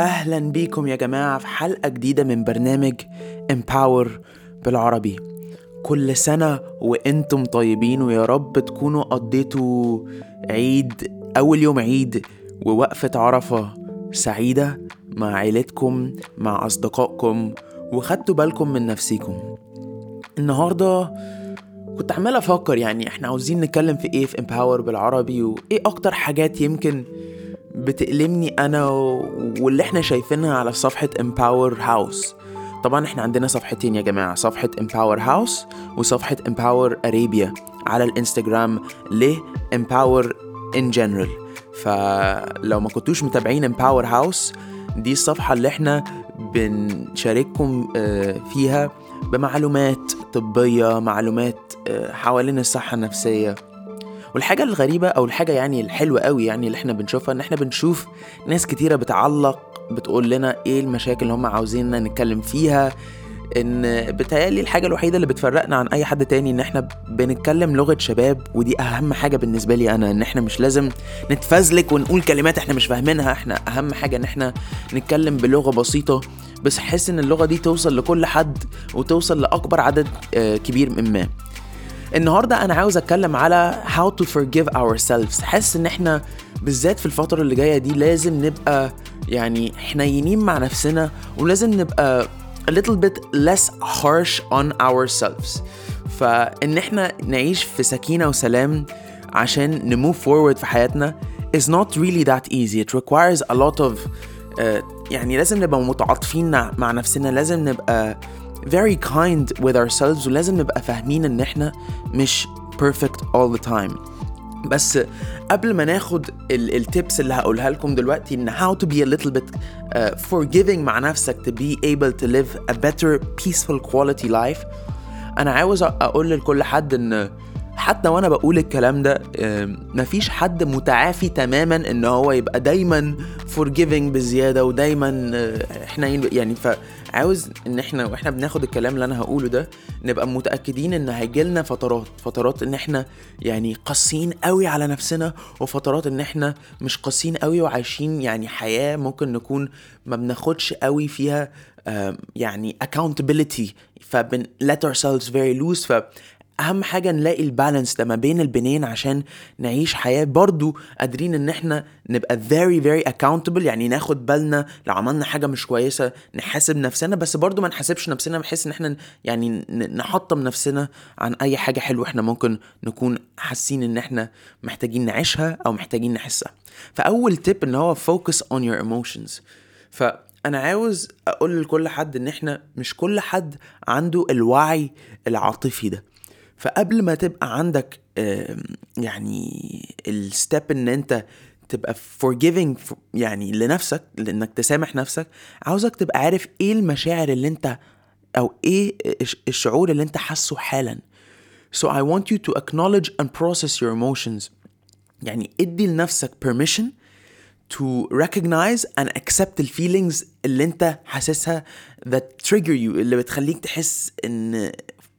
أهلا بيكم يا جماعة في حلقة جديدة من برنامج Empower بالعربي. كل سنة وإنتم طيبين ويا رب تكونوا قضيتوا عيد أول يوم عيد ووقفة عرفة سعيدة مع عيلتكم مع أصدقائكم وخدتوا بالكم من نفسيكم. النهاردة كنت عمال أفكر يعني إحنا عاوزين نتكلم في إيه في Empower بالعربي وإيه أكتر حاجات يمكن بتألمني أنا واللي إحنا شايفينها على صفحة Empower House. طبعا إحنا عندنا صفحتين يا جماعة صفحة Empower House وصفحة Empower Arabia على الإنستجرام ل Empower in general. فلو ما كنتوش متابعين Empower House دي الصفحة اللي إحنا بنشارككم آه، فيها بمعلومات طبية معلومات آه، حوالين الصحة النفسية. والحاجة الغريبة أو الحاجة يعني الحلوة قوي يعني اللي إحنا بنشوفها إن إحنا بنشوف ناس كتيرة بتعلق بتقول لنا إيه المشاكل اللي هم عاوزيننا نتكلم فيها إن بتهيألي الحاجة الوحيدة اللي بتفرقنا عن أي حد تاني إن إحنا بنتكلم لغة شباب ودي أهم حاجة بالنسبة لي أنا إن إحنا مش لازم نتفزلك ونقول كلمات إحنا مش فاهمينها إحنا أهم حاجة إن إحنا نتكلم بلغة بسيطة بس أحس إن اللغة دي توصل لكل حد وتوصل لأكبر عدد آه، كبير من ما. النهارده أنا عاوز اتكلم على how to forgive ourselves. حاسس ان إحنا بالذات في الفترة اللي جاية دي لازم نبقى يعني حنينين مع نفسنا ولازم نبقى a little bit less harsh on ourselves. فان إحنا نعيش في سكينة وسلام عشان نموف forward في حياتنا is not really that easy. It requires a lot of آه، يعني لازم نبقى متعاطفين مع نفسنا لازم نبقى very kind with ourselves ولازم نبقى فاهمين ان احنا مش perfect all the time بس قبل ما ناخد التيبس اللي هقولها لكم دلوقتي ان how to be a little bit uh, forgiving مع نفسك to be able to live a better peaceful quality life انا عاوز اقول لكل حد ان حتى وأنا بقول الكلام ده مفيش حد متعافي تماما ان هو يبقى دايما forgiving بزيادة ودايما آه، حنين يعني فعاوز ان إحنا وإحنا بناخد الكلام اللي أنا هقوله ده نبقى متأكدين ان هيجيلنا فترات فترات ان إحنا يعني قاسيين قوي على نفسنا وفترات ان إحنا مش قاسيين قوي وعايشين يعني حياة ممكن نكون ما بناخدش قوي فيها يعني accountability فبن let ourselves very loose ف أهم حاجة نلاقي البالانس ده ما بين البنين عشان نعيش حياة برضو قادرين إن إحنا نبقى very very accountable. يعني ناخد بالنا لو عملنا حاجة مش كويسة نحاسب نفسنا بس برضو ما نحاسبش نفسنا بحيث إن إحنا يعني نحطم نفسنا عن أي حاجة حلوة إحنا ممكن نكون حاسين إن إحنا محتاجين نعيشها أو محتاجين نحسها. فأول تip ان هو focus on your emotions. فأنا عاوز أقول لكل حد إن إحنا مش كل حد عنده الوعي العاطفي ده. فقبل ما تبقى عندك يعني الستep إن أنت تبقى forgiving يعني لنفسك لإنك تسامح نفسك عاوزك تبقى عارف إيه المشاعر اللي أنت أو إيه الش- الشعور اللي أنت حاسه حالا. So I want you to acknowledge and process your emotions. يعني ادي لنفسك permission to recognize and accept the feelings اللي أنت حاسسها that trigger you اللي بتخليك تحس إن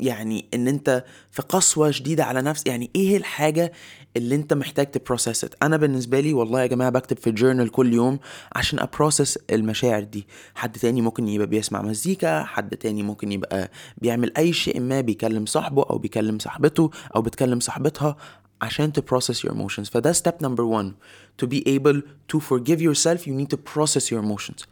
يعني إن أنت في قسوة شديدة على نفس يعني إيه الحاجة اللي أنت محتاج تبروسس أنا بالنسبة لي والله يا جماعة بكتب في جورنال كل يوم عشان ا process المشاعر دي. حد تاني ممكن يبقى بيسمع مزيكا حد تاني ممكن يبقى بيعمل أي شيء ما بيكلم صاحبه أو بيكلم صاحبته أو بتكلم صاحبتها عشان to process your emotions. فده step number one. To be able to forgive yourself you need to process your emotions.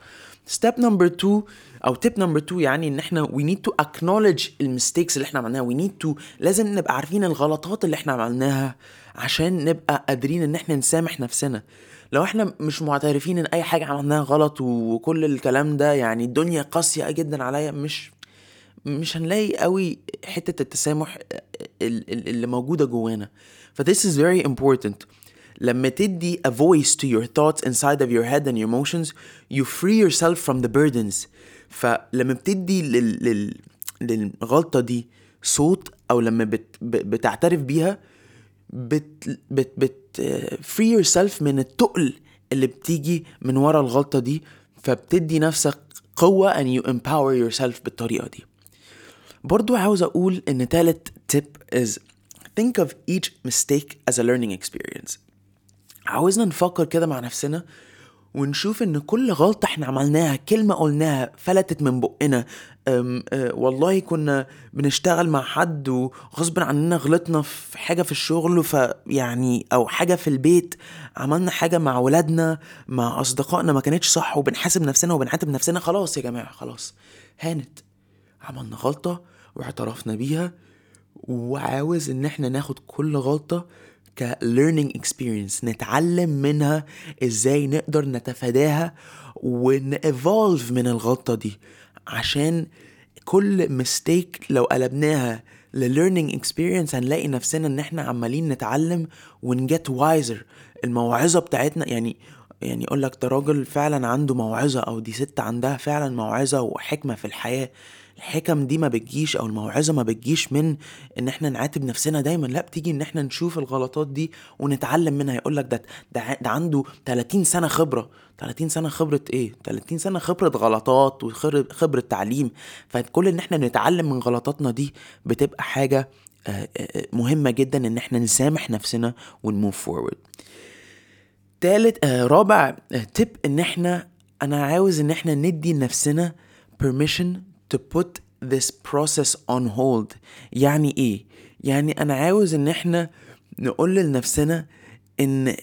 Step number two أو tip number two يعني إن إحنا we need to acknowledge ال mistakes اللي إحنا عملناها. We need to لازم نبقى عارفين الغلطات اللي إحنا عملناها عشان نبقى قادرين إن إحنا نسامح نفسنا. لو إحنا مش معترفين إن أي حاجة عملناها غلط وكل الكلام ده يعني الدنيا قاسية جدا عليا مش مش هنلاقي قوي حتة التسامح ال- ال- اللي موجودة جوانا. ف this is very important. لما تدي a voice to your thoughts inside of your head and your emotions you free yourself from the burdens فلما بتدي لل... لل... للغلطة دي صوت أو لما بت... بتعترف بيها بت بت بت free yourself من التقل اللي بتيجي من ورا الغلطة دي فبتدي نفسك قوة and you empower yourself بالطريقة دي برضو عاوز أقول إن تالت tip is think of each mistake as a learning experience عاوزنا نفكر كده مع نفسنا ونشوف إن كل غلطة إحنا عملناها كلمة قلناها فلتت من بقنا. أم أه والله كنا بنشتغل مع حد وغصب عننا غلطنا في حاجة في الشغل فيعني أو حاجة في البيت عملنا حاجة مع ولادنا مع أصدقائنا ما كانتش صح وبنحاسب نفسنا وبنعاتب نفسنا خلاص يا جماعة خلاص. هانت عملنا غلطة واعترفنا بيها وعاوز إن إحنا ناخد كل غلطة ك learning experience نتعلم منها إزاي نقدر نتفاداها ون evolve من الغلطة دي. عشان كل mistake لو قلبناها ل learning experience هنلاقي نفسنا إن إحنا عمالين نتعلم ون get wiser. الموعظة بتاعتنا يعني يعني يقول لك ده راجل فعلا عنده موعظة أو دي ست عندها فعلا موعظة وحكمة في الحياة. الحكم دي ما بتجيش أو الموعظة ما بتجيش من إن إحنا نعاتب نفسنا دايما لا بتيجي إن إحنا نشوف الغلطات دي ونتعلم منها. يقول لك ده ده, ده عنده 30 سنة خبرة. 30 سنة خبرة إيه؟ 30 سنة خبرة غلطات وخبرة تعليم. فكل إن إحنا نتعلم من غلطاتنا دي بتبقى حاجة مهمة جدا إن إحنا نسامح نفسنا ونموف فورورد تالت آه رابع آه تip إن إحنا أنا عاوز إن إحنا ندي لنفسنا permission to put this process on hold يعني إيه يعني أنا عاوز ان إحنا نقول لنفسنا ان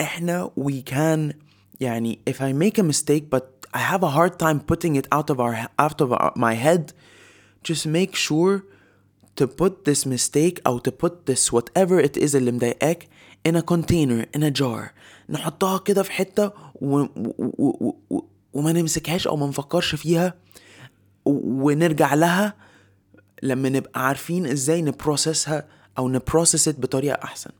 إحنا we can يعني if I make a mistake but I have a hard time putting it out of our out of our, my head just make sure to put this mistake أو to put this whatever it is اللي مضايقاك in a container in a jar نحطها كده في حتة و, و, و, و, وما نمسكهاش أو ما نفكرش فيها ونرجع لها لما نبقى عارفين إزاي نبروسسها أو نبروسست بطريقة أحسن.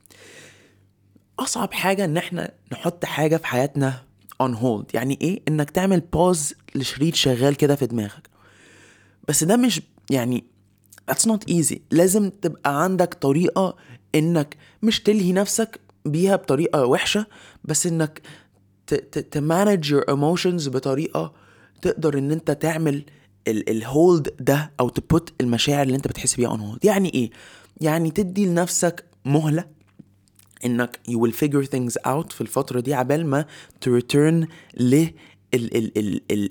أصعب حاجة إن إحنا نحط حاجة في حياتنا on hold. يعني إيه؟ إنك تعمل باوز لشريط شغال كده في دماغك. بس ده مش يعني that's not easy. لازم تبقى عندك طريقة إنك مش تلهي نفسك بيها بطريقة وحشة بس إنك ت manage your emotions بطريقة تقدر إن أنت تعمل ال hold ده أو ت put المشاعر اللي أنت بتحس بيها on hold يعني إيه؟ يعني تدي لنفسك مهلة إنك you will figure things out في الفترة دي عبال ما to return ل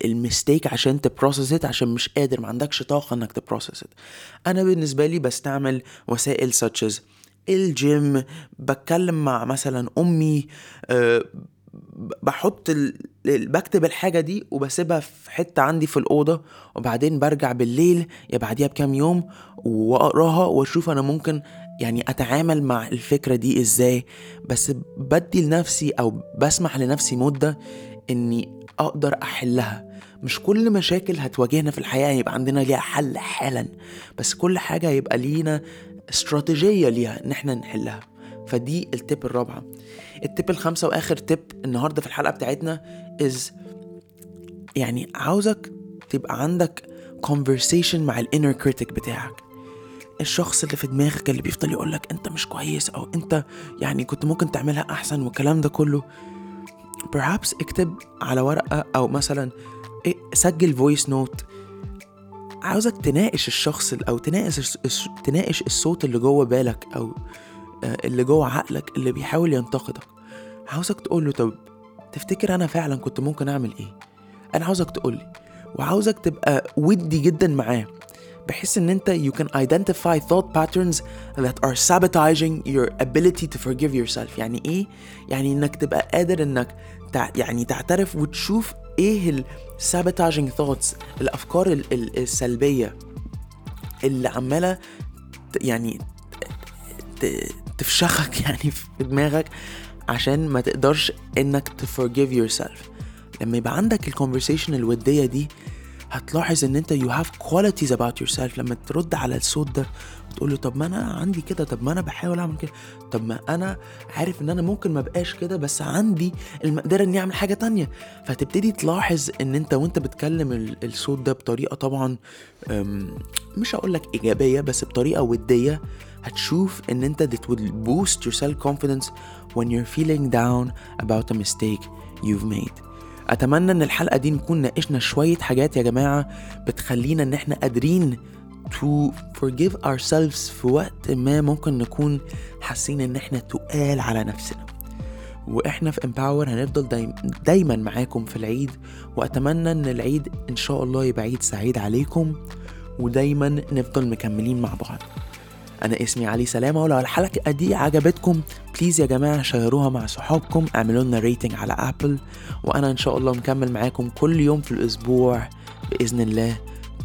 ال mistake عشان ت process it عشان مش قادر ما عندكش طاقة إنك ت process it أنا بالنسبة لي بستعمل وسائل such as الجيم بتكلم مع مثلا أمي أه بحط ال... بكتب الحاجة دي وبسيبها في حتة عندي في الأوضة وبعدين برجع بالليل يا بعديها بكام يوم وأقراها وأشوف أنا ممكن يعني أتعامل مع الفكرة دي إزاي. بس بدي لنفسي أو بسمح لنفسي مدة إني أقدر أحلها. مش كل مشاكل هتواجهنا في الحياة يبقى عندنا ليها حل حالا بس كل حاجة يبقى لينا استراتيجية ليها إن إحنا نحلها. فدي ال tip الرابعة. ال tip الخامسة وآخر تip النهارده في الحلقة بتاعتنا is يعني عاوزك تبقى عندك conversation مع ال inner critic بتاعك. الشخص اللي في دماغك اللي بيفضل يقولك انت مش كويس أو انت يعني كنت ممكن تعملها أحسن والكلام ده كله perhaps اكتب على ورقة أو مثلا سجل voice note عاوزك تناقش الشخص أو تناقش تناقش الصوت اللي جوه بالك أو اللي جوه عقلك اللي بيحاول ينتقدك. عاوزك تقول له طب تفتكر أنا فعلا كنت ممكن أعمل إيه؟ أنا عاوزك تقول لي وعاوزك تبقى ودي جدا معاه بحيث إن أنت you can identify thought patterns that are sabotaging your ability to forgive yourself. يعني إيه؟ يعني إنك تبقى قادر إنك تع... يعني تعترف وتشوف إيه ال sabotaging thoughts الأفكار ال... ال... السلبية اللي عمالة يعني. تفشخك يعني في دماغك عشان ما تقدرش إنك ت forgive yourself لما يبقى عندك ال conversation الودية دي هتلاحظ إن أنت you have qualities about yourself. لما ترد على الصوت ده وتقول له طب ما أنا عندي كده طب ما أنا بحاول أعمل كده طب ما أنا عارف إن أنا ممكن ما بقاش كده بس عندي المقدرة إني أعمل حاجة تانية. فتبتدي تلاحظ إن أنت وأنت بتكلم الصوت ده بطريقة طبعا مش هقول لك إيجابية بس بطريقة ودية هتشوف إن أنت that will boost your self confidence when you're feeling down about a mistake you've made. أتمنى إن الحلقة دي نكون ناقشنا شوية حاجات يا جماعة بتخلينا إن إحنا قادرين to forgive ourselves في وقت ما ممكن نكون حاسين إن إحنا تقال على نفسنا. وإحنا في empower هنفضل دايما, معاكم في العيد وأتمنى إن العيد إن شاء الله يبقى عيد سعيد عليكم ودايما نفضل مكملين مع بعض. أنا اسمي علي سلامة ولو الحلقة دي عجبتكم please يا جماعة شيروها مع صحابكم اعملوا لنا rating على Apple وأنا إن شاء الله مكمل معاكم كل يوم في الأسبوع بإذن الله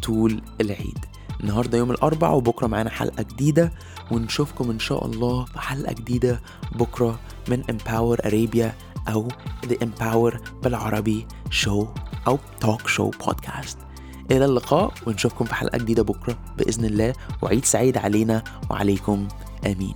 طول العيد. النهارده يوم الاربع وبكرة معانا حلقة جديدة ونشوفكم إن شاء الله في حلقة جديدة بكرة من Empower Arabia أو The Empower بالعربي شو أو توك شو بودكاست إلى اللقاء ونشوفكم في حلقه جديدة بكرة. بإذن الله وعيد سعيد علينا وعليكم. آمين.